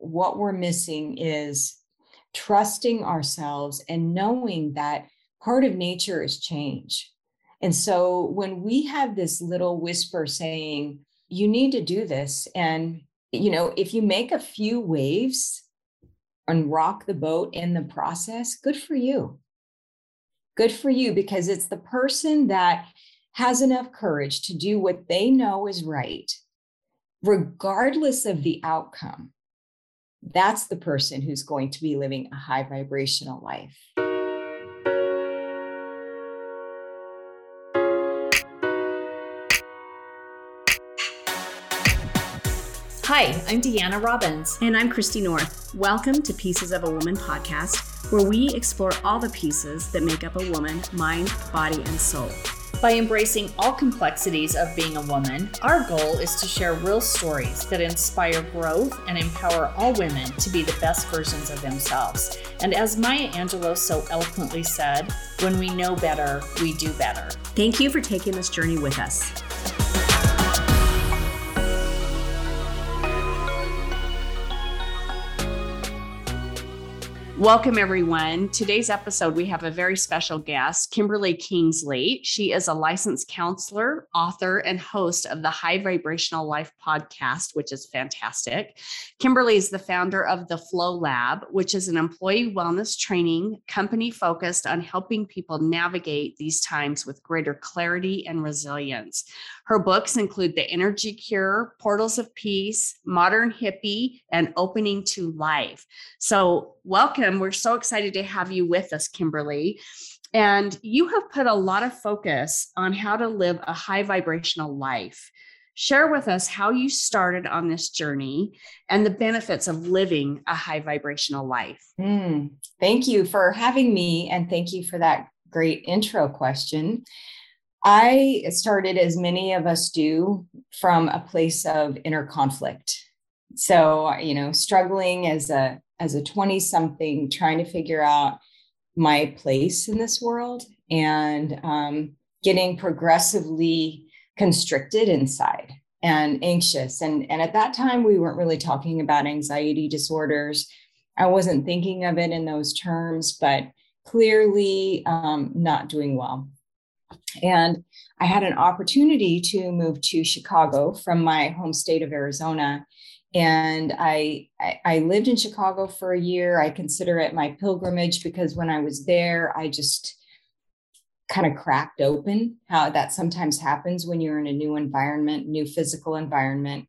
what we're missing is trusting ourselves and knowing that part of nature is change. And so when we have this little whisper saying, you need to do this, and you know, if you make a few waves and rock the boat in the process, good for you. Good for you because it's the person that has enough courage to do what they know is right, regardless of the outcome. That's the person who's going to be living a high vibrational life. Hi, I'm Deanna Robbins. And I'm Christy North. Welcome to Pieces of a Woman podcast, where we explore all the pieces that make up a woman mind, body, and soul. By embracing all complexities of being a woman, our goal is to share real stories that inspire growth and empower all women to be the best versions of themselves. And as Maya Angelou so eloquently said, when we know better, we do better. Thank you for taking this journey with us. Welcome, everyone. Today's episode, we have a very special guest, Kimberly Kingsley. She is a licensed counselor, author, and host of the High Vibrational Life podcast, which is fantastic. Kimberly is the founder of the Flow Lab, which is an employee wellness training company focused on helping people navigate these times with greater clarity and resilience. Her books include The Energy Cure, Portals of Peace, Modern Hippie, and Opening to Life. So, welcome. We're so excited to have you with us, Kimberly. And you have put a lot of focus on how to live a high vibrational life. Share with us how you started on this journey and the benefits of living a high vibrational life. Mm, thank you for having me, and thank you for that great intro question. I started, as many of us do, from a place of inner conflict. So, you know, struggling as a as a 20 something, trying to figure out my place in this world and um, getting progressively constricted inside and anxious. And, and at that time, we weren't really talking about anxiety disorders. I wasn't thinking of it in those terms, but clearly um, not doing well. And I had an opportunity to move to Chicago from my home state of Arizona. And I, I, I lived in Chicago for a year. I consider it my pilgrimage because when I was there, I just kind of cracked open how that sometimes happens when you're in a new environment, new physical environment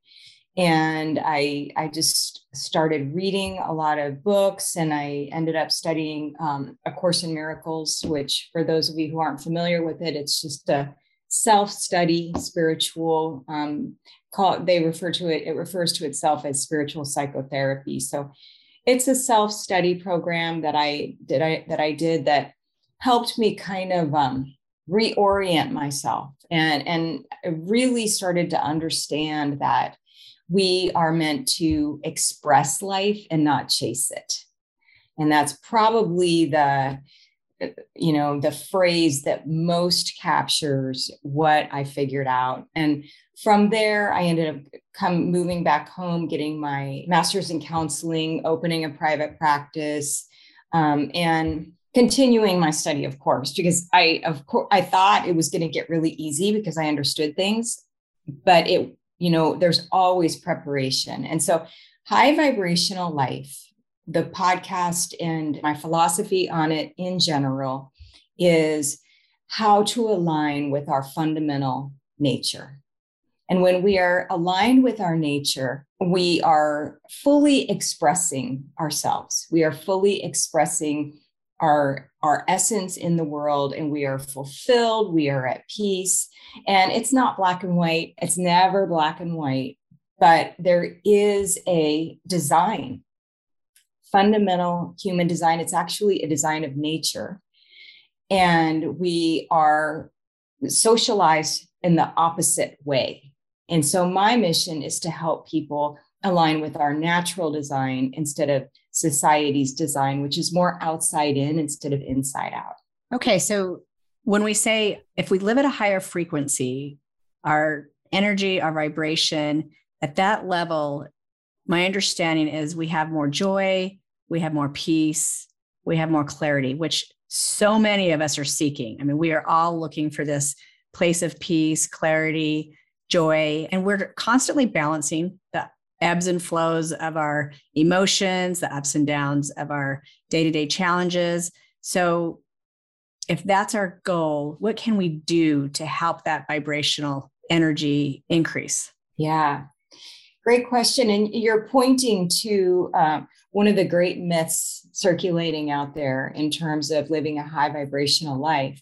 and i i just started reading a lot of books and i ended up studying um, a course in miracles which for those of you who aren't familiar with it it's just a self-study spiritual um, call they refer to it it refers to itself as spiritual psychotherapy so it's a self-study program that i did i that i did that helped me kind of um, reorient myself and and really started to understand that we are meant to express life and not chase it. And that's probably the you know the phrase that most captures what i figured out and from there i ended up come moving back home getting my master's in counseling opening a private practice um, and continuing my study of course because i of course i thought it was going to get really easy because i understood things but it you know, there's always preparation. And so, high vibrational life, the podcast and my philosophy on it in general is how to align with our fundamental nature. And when we are aligned with our nature, we are fully expressing ourselves. We are fully expressing our, our essence in the world and we are fulfilled, we are at peace. And it's not black and white, it's never black and white, but there is a design, fundamental human design. It's actually a design of nature. And we are socialized in the opposite way. And so my mission is to help people align with our natural design instead of society's design, which is more outside in instead of inside out. Okay. So when we say if we live at a higher frequency, our energy, our vibration at that level my understanding is we have more joy, we have more peace, we have more clarity, which so many of us are seeking. I mean, we are all looking for this place of peace, clarity, joy, and we're constantly balancing the ebbs and flows of our emotions, the ups and downs of our day to day challenges. So, if that's our goal, what can we do to help that vibrational energy increase? Yeah, great question. And you're pointing to uh, one of the great myths circulating out there in terms of living a high vibrational life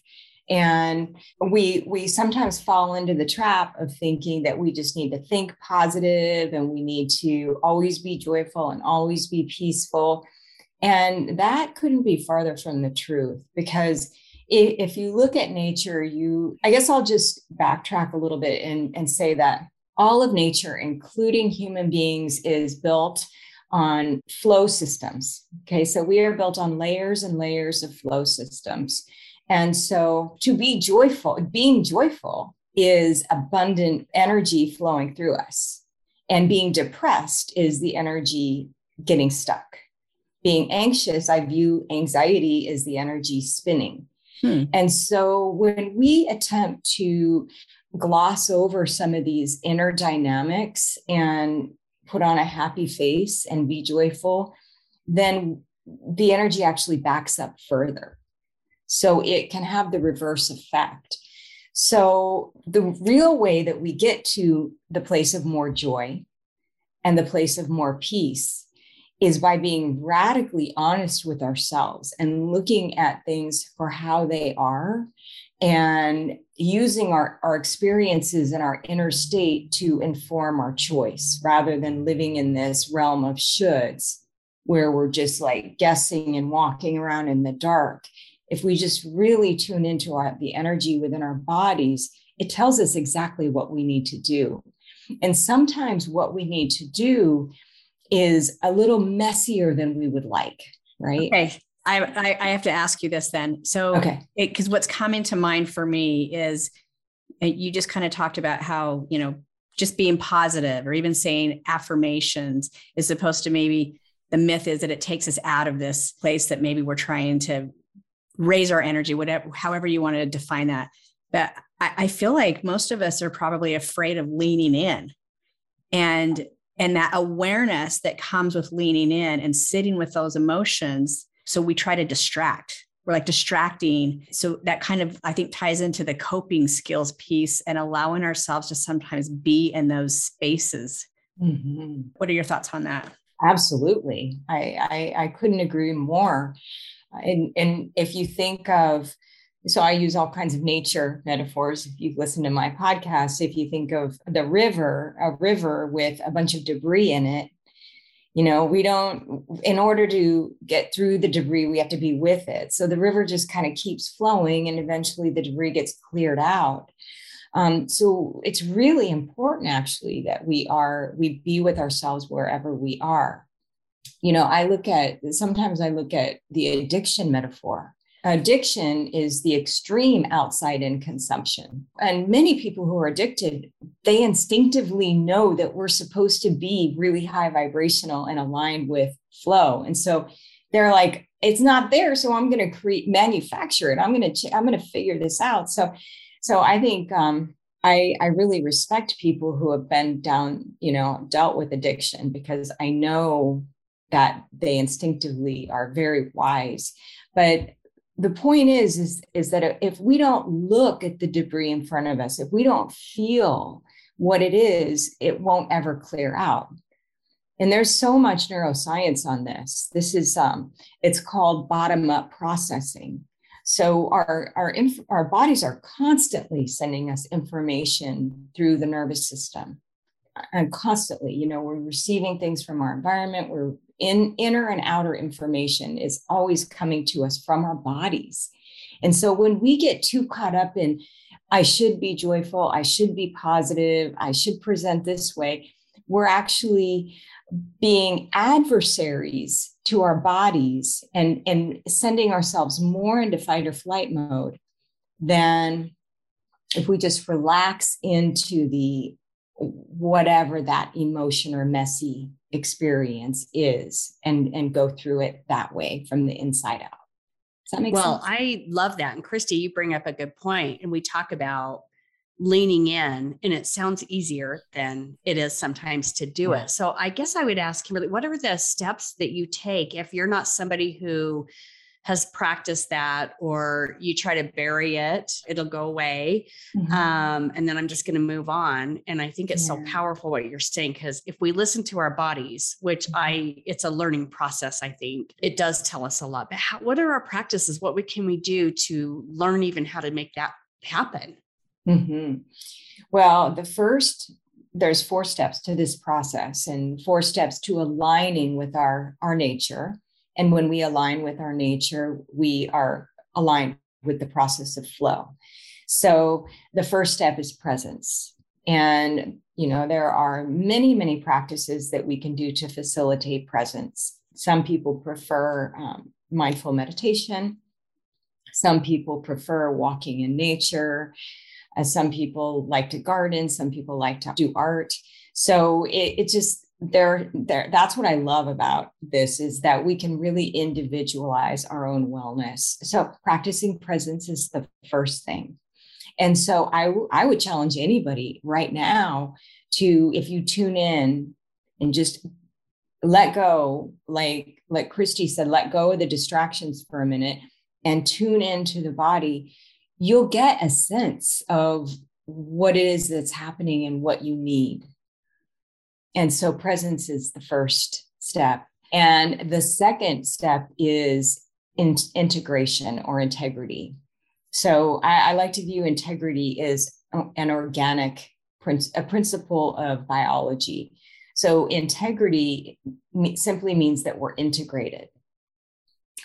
and we we sometimes fall into the trap of thinking that we just need to think positive and we need to always be joyful and always be peaceful and that couldn't be farther from the truth because if you look at nature you i guess i'll just backtrack a little bit and, and say that all of nature including human beings is built on flow systems okay so we are built on layers and layers of flow systems and so to be joyful, being joyful is abundant energy flowing through us. And being depressed is the energy getting stuck. Being anxious, I view anxiety as the energy spinning. Hmm. And so when we attempt to gloss over some of these inner dynamics and put on a happy face and be joyful, then the energy actually backs up further. So it can have the reverse effect. So the real way that we get to the place of more joy and the place of more peace is by being radically honest with ourselves and looking at things for how they are and using our, our experiences and our inner state to inform our choice rather than living in this realm of shoulds where we're just like guessing and walking around in the dark if we just really tune into our, the energy within our bodies, it tells us exactly what we need to do. And sometimes what we need to do is a little messier than we would like, right? Okay. I, I, I have to ask you this then. So, okay, because what's coming to mind for me is uh, you just kind of talked about how you know just being positive or even saying affirmations is supposed to maybe the myth is that it takes us out of this place that maybe we're trying to raise our energy, whatever, however you want to define that. But I, I feel like most of us are probably afraid of leaning in and and that awareness that comes with leaning in and sitting with those emotions. So we try to distract. We're like distracting. So that kind of, I think, ties into the coping skills piece and allowing ourselves to sometimes be in those spaces. Mm-hmm. What are your thoughts on that? Absolutely. I, I, I couldn't agree more. And, and if you think of, so I use all kinds of nature metaphors. If you've listened to my podcast, if you think of the river, a river with a bunch of debris in it, you know, we don't, in order to get through the debris, we have to be with it. So the river just kind of keeps flowing and eventually the debris gets cleared out. Um, so it's really important actually that we are, we be with ourselves wherever we are you know, I look at sometimes I look at the addiction metaphor. Addiction is the extreme outside in consumption. And many people who are addicted, they instinctively know that we're supposed to be really high vibrational and aligned with flow. And so they're like, it's not there. So I'm going to create, manufacture it. I'm going to, ch- I'm going to figure this out. So, so I think, um, I, I really respect people who have been down, you know, dealt with addiction because I know that they instinctively are very wise. But the point is, is, is that if we don't look at the debris in front of us, if we don't feel what it is, it won't ever clear out. And there's so much neuroscience on this. This is um, it's called bottom up processing. So our our inf- our bodies are constantly sending us information through the nervous system, and constantly. You know, we're receiving things from our environment. We're in inner and outer information is always coming to us from our bodies. And so when we get too caught up in, I should be joyful, I should be positive, I should present this way, we're actually being adversaries to our bodies and, and sending ourselves more into fight or flight mode than if we just relax into the whatever that emotion or messy experience is and and go through it that way from the inside out does that make well, sense? I love that. And Christy, you bring up a good point, and we talk about leaning in, and it sounds easier than it is sometimes to do yeah. it. So I guess I would ask Kimberly, what are the steps that you take if you're not somebody who has practiced that or you try to bury it it'll go away mm-hmm. um, and then i'm just going to move on and i think it's yeah. so powerful what you're saying because if we listen to our bodies which mm-hmm. i it's a learning process i think it does tell us a lot but how, what are our practices what we, can we do to learn even how to make that happen mm-hmm. well the first there's four steps to this process and four steps to aligning with our our nature and when we align with our nature, we are aligned with the process of flow. So the first step is presence. And, you know, there are many, many practices that we can do to facilitate presence. Some people prefer um, mindful meditation. Some people prefer walking in nature. Uh, some people like to garden. Some people like to do art. So it, it just, there there that's what i love about this is that we can really individualize our own wellness. So practicing presence is the first thing. And so i i would challenge anybody right now to if you tune in and just let go like like christy said let go of the distractions for a minute and tune into the body you'll get a sense of what it is that's happening and what you need and so presence is the first step. And the second step is in, integration or integrity. So I, I, like to view integrity as an organic a principle of biology. So integrity simply means that we're integrated.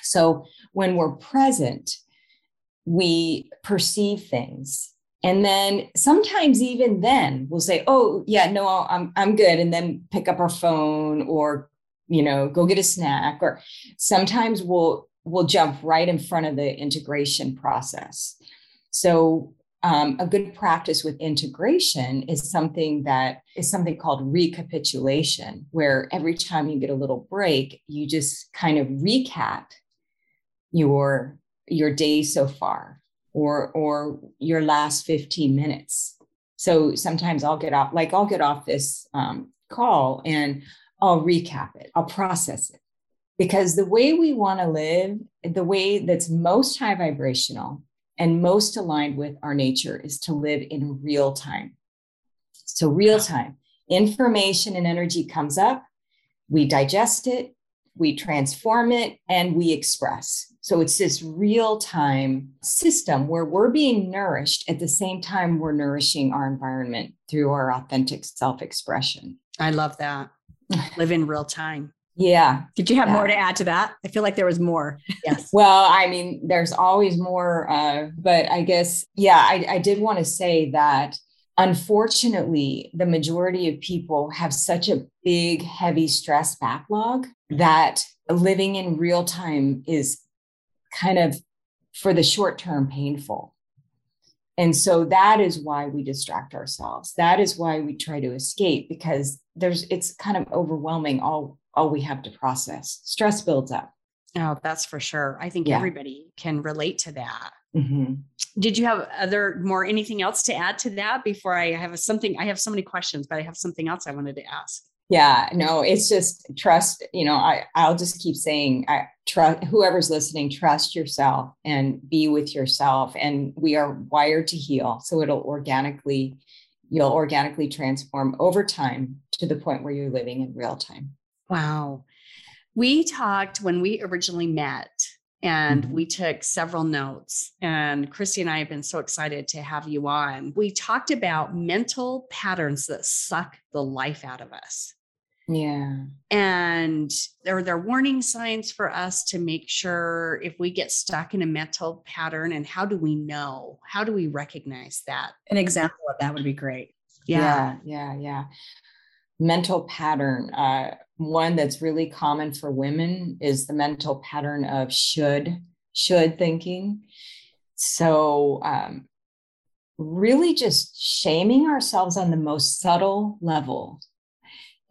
So when we're present, we perceive things and then sometimes even then we'll say, "Oh, yeah, no, I'm I'm good," and then pick up our phone or you know go get a snack. Or sometimes we'll we'll jump right in front of the integration process. So um, a good practice with integration is something that is something called recapitulation, where every time you get a little break, you just kind of recap your your day so far or or your last 15 minutes. So sometimes i'll get off like i'll get off this um, call and i'll recap it. I'll process it. Because the way we want to live the way that's most high vibrational and most aligned with our nature is to live in real time. So real time. Information and energy comes up we digest it we transform it and we express so it's this real time system where we're being nourished at the same time we're nourishing our environment through our authentic self expression. I love that. Live in real time. Yeah. Did you have yeah. more to add to that? I feel like there was more. Yes. well, I mean, there's always more, uh, but I guess, yeah, I, I did want to say that unfortunately, the majority of people have such a big, heavy stress backlog that living in real time is kind of for the short term painful. And so that is why we distract ourselves. That is why we try to escape because there's it's kind of overwhelming all all we have to process. Stress builds up. Oh, that's for sure. I think yeah. everybody can relate to that. Mm-hmm. Did you have other more anything else to add to that before I have a, something? I have so many questions, but I have something else I wanted to ask yeah no it's just trust you know i i'll just keep saying i trust whoever's listening trust yourself and be with yourself and we are wired to heal so it'll organically you'll organically transform over time to the point where you're living in real time wow we talked when we originally met and mm-hmm. we took several notes. And Christy and I have been so excited to have you on. We talked about mental patterns that suck the life out of us. Yeah. And there are there warning signs for us to make sure if we get stuck in a mental pattern and how do we know? How do we recognize that? An example of that would be great. Yeah. Yeah. Yeah. yeah. Mental pattern. Uh, one that's really common for women is the mental pattern of should, should thinking. So, um, really just shaming ourselves on the most subtle level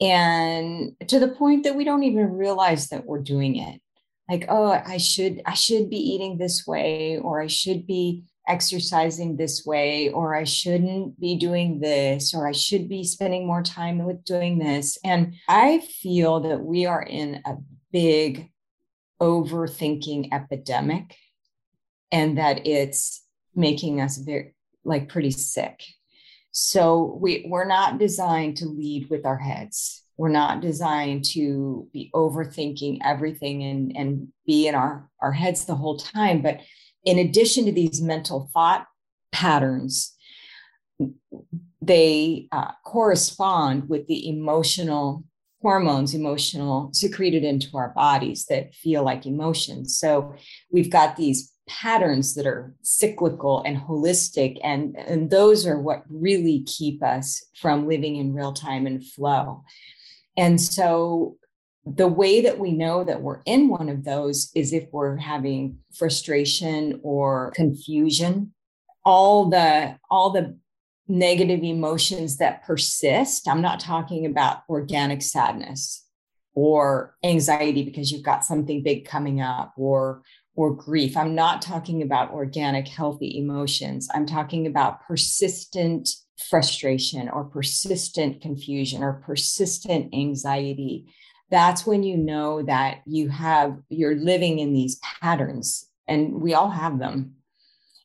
and to the point that we don't even realize that we're doing it. Like oh i should i should be eating this way or i should be exercising this way or i shouldn't be doing this or i should be spending more time with doing this. And i feel that we are in a big overthinking epidemic and that it's making us very like pretty sick so we we're not designed to lead with our heads. We're not designed to be overthinking everything and and be in our our heads the whole time. But in addition to these mental thought patterns they uh, correspond with the emotional hormones emotional secreted into our bodies that feel like emotions. So we've got these patterns that are cyclical and holistic and and those are what really keep us from living in real time and flow. And so the way that we know that we're in one of those is if we're having frustration or confusion. All the all the negative emotions that persist i'm not talking about organic sadness or anxiety because you've got something big coming up or or grief. I'm not talking about organic healthy emotions. I'm talking about persistent frustration or persistent confusion or persistent anxiety. That's when you know that you have you're living in these patterns and we all have them.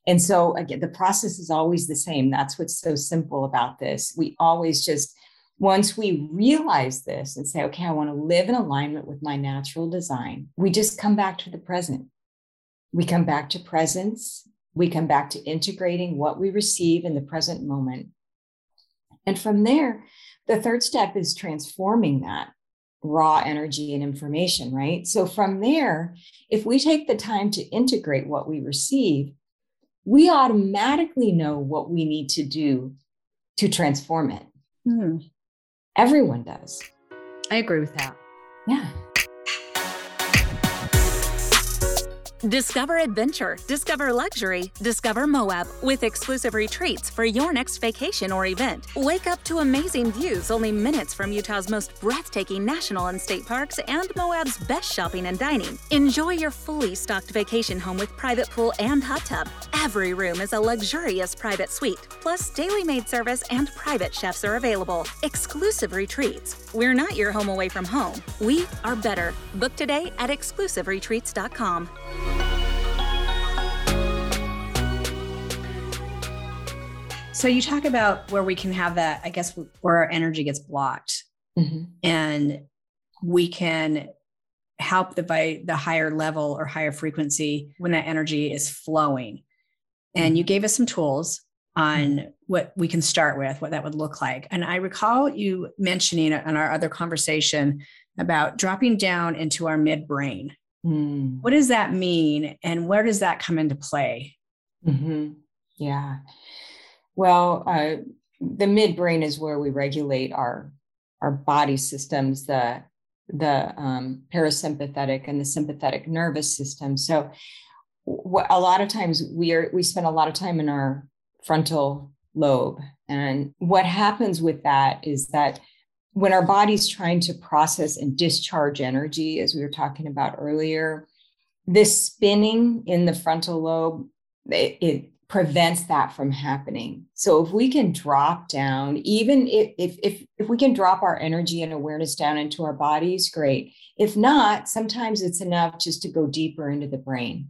And so again the process is always the same. That's what's so simple about this. We always just once we realize this and say okay i want to live in alignment with my natural design we just come back to the present we come back to presence we come back to integrating what we receive in the present moment and from there, the third step is transforming that raw energy and information, right? So from there, if we take the time to integrate what we receive, we automatically know what we need to do to transform it. Hmm. Everyone does. I agree with that. Yeah. Discover adventure, discover luxury, discover Moab with exclusive retreats for your next vacation or event. Wake up to amazing views only minutes from Utah's most breathtaking national and state parks and Moab's best shopping and dining. Enjoy your fully stocked vacation home with private pool and hot tub. Every room is a luxurious private suite, plus daily maid service and private chefs are available. Exclusive retreats. We're not your home away from home. We are better. Book today at exclusiveretreats.com. So you talk about where we can have that, I guess, where our energy gets blocked, mm-hmm. and we can help the by the higher level or higher frequency when that energy is flowing. And you mm-hmm. gave us some tools on mm-hmm. what we can start with, what that would look like. And I recall you mentioning in our other conversation about dropping down into our midbrain. Mm. What does that mean? And where does that come into play? Mm-hmm. Yeah. Well, uh, the midbrain is where we regulate our our body systems, the the um, parasympathetic and the sympathetic nervous system. So, a lot of times we are we spend a lot of time in our frontal lobe, and what happens with that is that when our body's trying to process and discharge energy, as we were talking about earlier, this spinning in the frontal lobe, it, it prevents that from happening. So if we can drop down, even if, if if if we can drop our energy and awareness down into our bodies, great. If not, sometimes it's enough just to go deeper into the brain.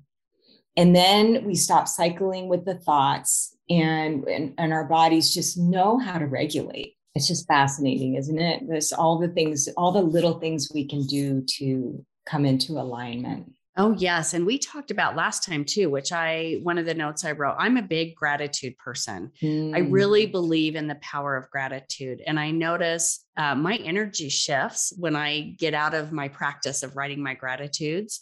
And then we stop cycling with the thoughts and, and, and our bodies just know how to regulate it's just fascinating, isn't it? This all the things, all the little things we can do to come into alignment. Oh, yes. And we talked about last time too, which I, one of the notes I wrote, I'm a big gratitude person. Mm. I really believe in the power of gratitude. And I notice uh, my energy shifts when I get out of my practice of writing my gratitudes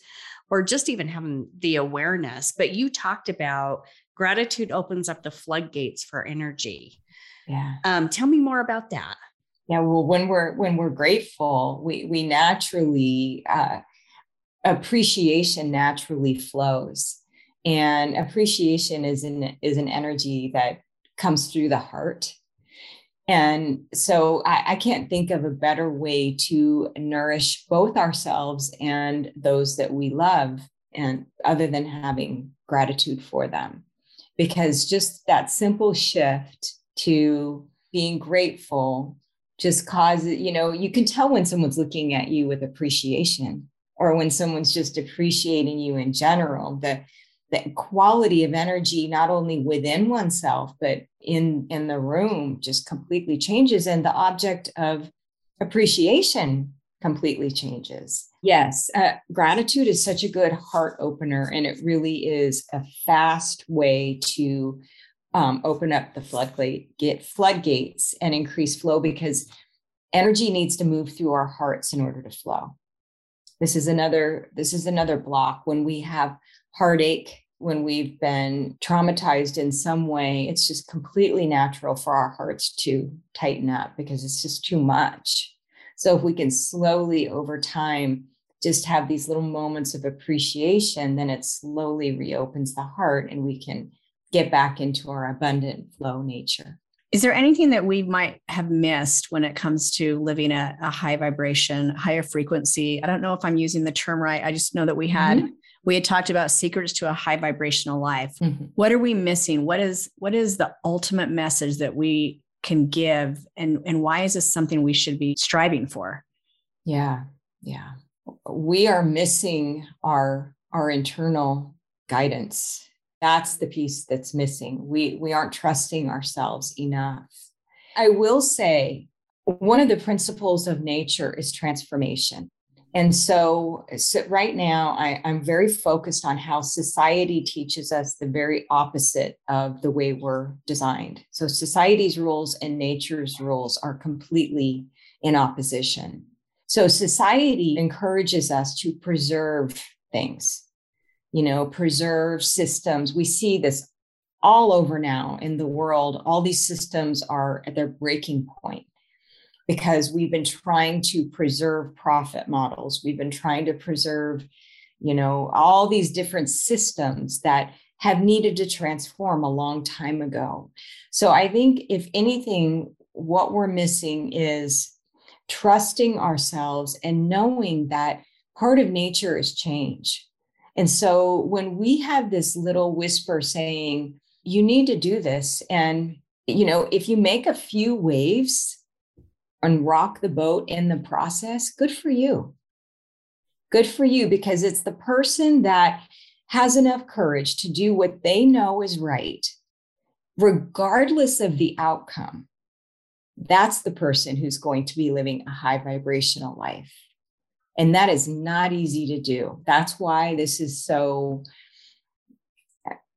or just even having the awareness. But you talked about gratitude opens up the floodgates for energy. Yeah. Um, tell me more about that. Yeah. Well, when we're when we're grateful, we we naturally uh, appreciation naturally flows, and appreciation is an is an energy that comes through the heart. And so I, I, can't think of a better way to nourish both ourselves and those that we love, and other than having gratitude for them. Because just that simple shift to being grateful just causes, you know, you can tell when someone's looking at you with appreciation or when someone's just appreciating you in general. The the quality of energy not only within oneself but in in the room just completely changes and the object of appreciation completely changes yes uh, gratitude is such a good heart opener and it really is a fast way to um, open up the floodgate get floodgates and increase flow because energy needs to move through our hearts in order to flow this is another this is another block when we have heartache, when we've been traumatized in some way, it's just completely natural for our hearts to tighten up because it's just too much. So if we can slowly over time just have these little moments of appreciation, then it slowly reopens the heart and we can get back into our abundant flow nature. Is there anything that we might have missed when it comes to living a, a high vibration, higher frequency? I don't know if I'm using the term right. I just know that we had mm-hmm we had talked about secrets to a high vibrational life mm-hmm. what are we missing what is what is the ultimate message that we can give and and why is this something we should be striving for yeah yeah we are missing our our internal guidance that's the piece that's missing we we aren't trusting ourselves enough i will say one of the principles of nature is transformation and so, so right now, I, I'm very focused on how society teaches us the very opposite of the way we're designed. So, society's rules and nature's rules are completely in opposition. So, society encourages us to preserve things, you know, preserve systems. We see this all over now in the world. All these systems are at their breaking point because we've been trying to preserve profit models. We've been trying to preserve, you know, all these different systems that have needed to transform a long time ago. So I think, if anything, what we're missing is trusting ourselves and knowing that part of nature is change. And so when we have this little whisper saying, you need to do this, and you know, if you make a few waves, and rock the boat in the process, good for you. Good for you because it's the person that has enough courage to do what they know is right, regardless of the outcome. That's the person who's going to be living a high vibrational life. And that is not easy to do. That's why this is so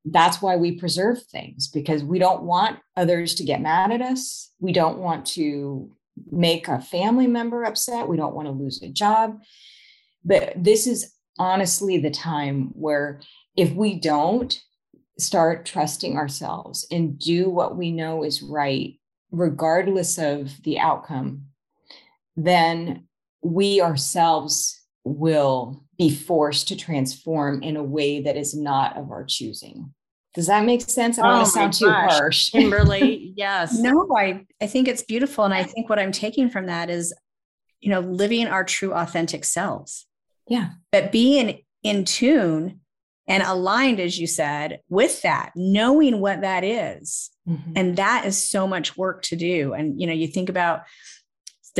that's why we preserve things because we don't want others to get mad at us. We don't want to make a family member upset. We don't want to lose a job. But this is honestly the time where if we don't start trusting ourselves and do what we know is right, regardless of the outcome, then we ourselves will be forced to transform in a way that is not of our choosing. Does that make sense? I don't oh want to sound too harsh. Kimberly, yes. no, I, I think it's beautiful. And I think what I'm taking from that is, you know, living our true authentic selves. Yeah. But being in tune and aligned, as you said, with that, knowing what that is. Mm-hmm. And that is so much work to do. And, you know, you think about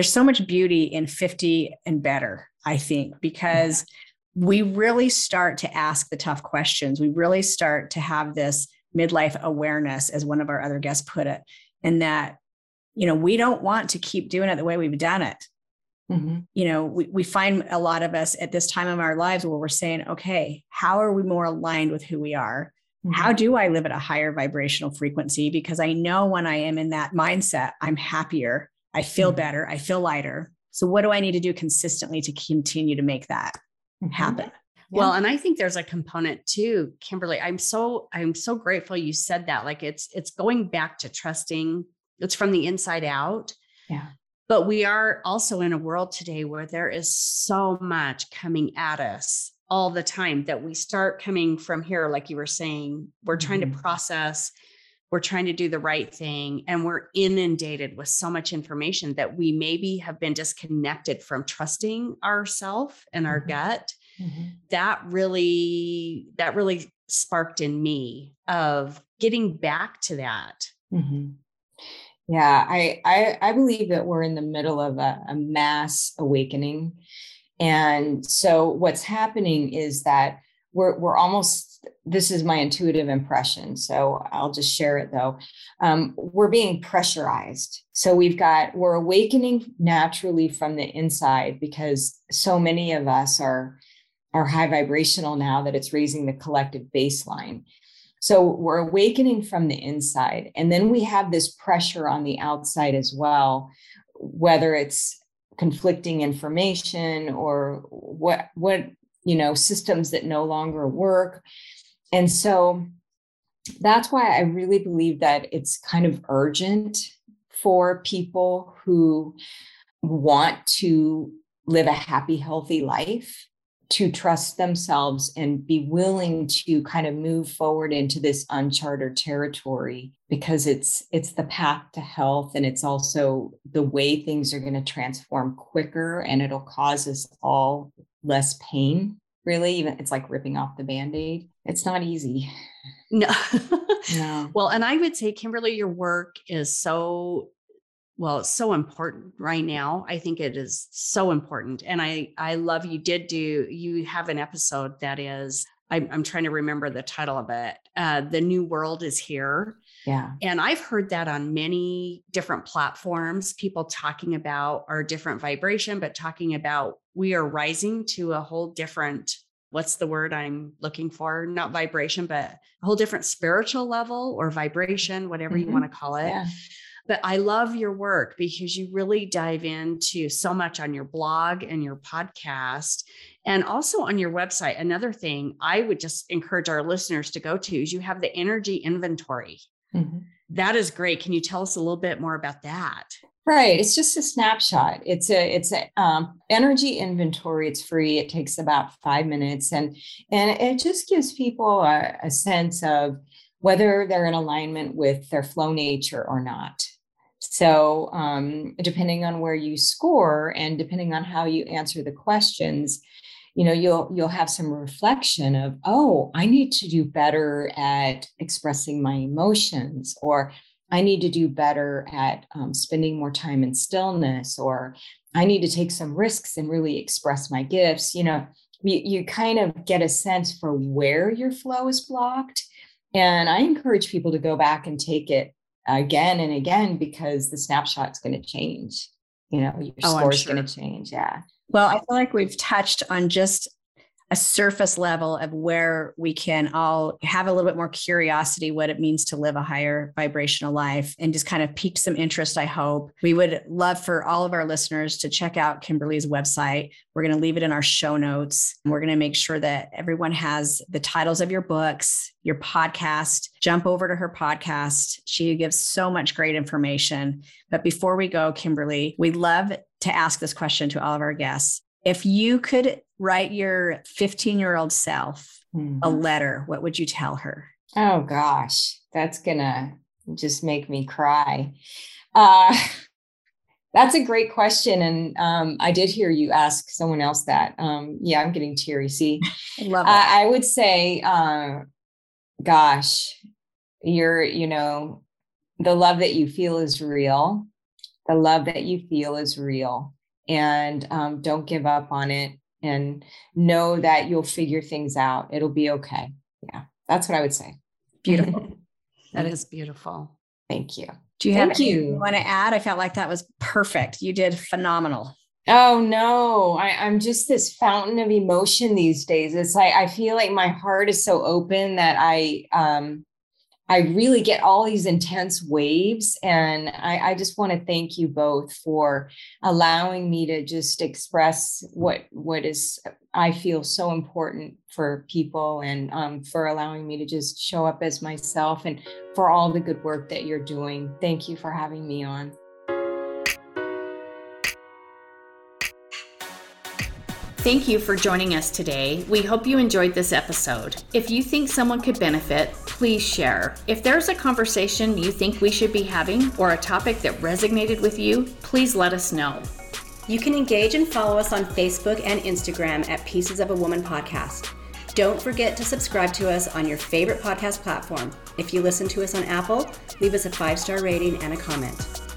there's so much beauty in 50 and better, I think, because yeah we really start to ask the tough questions. We really start to have this midlife awareness, as one of our other guests put it, and that, you know, we don't want to keep doing it the way we've done it. Mm-hmm. You know, we, we find a lot of us at this time of our lives where we're saying, okay, how are we more aligned with who we are? Mm-hmm. How do I live at a higher vibrational frequency? Because I know when I am in that mindset, I'm happier, I feel mm-hmm. better, I feel lighter. So, what do I need to do consistently to continue to make that? Mm-hmm. happen. Yeah. Well, and I think there's a component too, Kimberly. I'm so I'm so grateful you said that. Like it's it's going back to trusting. It's from the inside out. Yeah. But we are also in a world today where there is so much coming at us all the time that we start coming from here like you were saying. We're mm-hmm. trying to mm-hmm. process we're trying to do the right thing and we're inundated with so much information that we maybe have been disconnected from trusting ourself and our mm-hmm. gut mm-hmm. that really that really sparked in me of getting back to that mm-hmm. yeah I, I i believe that we're in the middle of a, a mass awakening and so what's happening is that we're we're almost this is my intuitive impression so i'll just share it though. Um, we're being pressurized. So we've got we're awakening naturally from the inside because so many of us are are high vibrational now that it's raising the collective baseline. So we're awakening from the inside and then we have this pressure on the outside as well whether it's conflicting information or what what you know systems that no longer work. And so that's why i really believe that it's kind of urgent for people who want to live a happy healthy life to trust themselves and be willing to kind of move forward into this uncharted territory because it's it's the path to health and it's also the way things are going to transform quicker and it'll cause us all less pain really even it's like ripping off the band-aid. It's not easy. No. No. Well and i would say kimberly your work is so well it's so important right now. I think it is so important and i i love you did do you have an episode that is i'm, I'm trying to remember the title of it uh, the new world is here. Yeah. And i've heard that on many different platforms people talking about our different vibration but talking about we are rising to a whole different what's the word I'm looking for? Not vibration, but a whole different spiritual level or vibration, whatever mm-hmm. you want to call it. Yeah. But I love your work because you really dive into so much on your blog and your podcast and also on your website. Another thing I would just encourage our listeners to go to is you have the energy inventory. Mm-hmm. That is great. Can you tell us a little bit more about that? Right. It's just a snapshot. It's a it's a um, energy inventory. It's free. It takes about five minutes, and and it just gives people a, a sense of whether they're in alignment with their flow nature or not. So, um, depending on where you score and depending on how you answer the questions, you know, you'll you'll have some reflection of, oh, I need to do better at expressing my emotions, or I need to do better at um, spending more time in stillness, or I need to take some risks and really express my gifts. You know, you, you kind of get a sense for where your flow is blocked. And I encourage people to go back and take it again and again because the snapshot's going to change. You know, your oh, score is sure. going to change. Yeah. Well, I feel like we've touched on just a surface level of where we can all have a little bit more curiosity what it means to live a higher vibrational life and just kind of pique some interest i hope. We would love for all of our listeners to check out kimberly's website. We're going to leave it in our show notes. We're going to make sure that everyone has the titles of your books your podcast. Jump over to her podcast. She gives so much great information. But before we go kimberly we love to ask this question to all of our guests if you could write your 15 year old self mm-hmm. a letter, what would you tell her? Oh gosh, that's gonna just make me cry. Uh, that's a great question. And um, I did hear you ask someone else that. Um, yeah, I'm getting teary. See, I love it. I would say, uh, gosh, you're, you know, the love that you feel is real. The love that you feel is real. And um, don't give up on it and know that you'll figure things out. It'll be okay. Yeah, that's what I would say. Beautiful. that is beautiful. Thank you. Do you Thank have you. you want to add? I felt like that was perfect. You did phenomenal. Oh no, I, am just this fountain of emotion these days. It's like I feel like my heart is so open that I um I really get all these intense waves. And I, I just want to thank you both for allowing me to just express what what is I feel so important for people and um, for allowing me to just show up as myself and for all the good work that you're doing. Thank you for having me on. Thank you for joining us today. We hope you enjoyed this episode. If you think someone could benefit, please share. If there's a conversation you think we should be having or a topic that resonated with you, please let us know. You can engage and follow us on Facebook and Instagram at Pieces of a Woman Podcast. Don't forget to subscribe to us on your favorite podcast platform. If you listen to us on Apple, leave us a five star rating and a comment.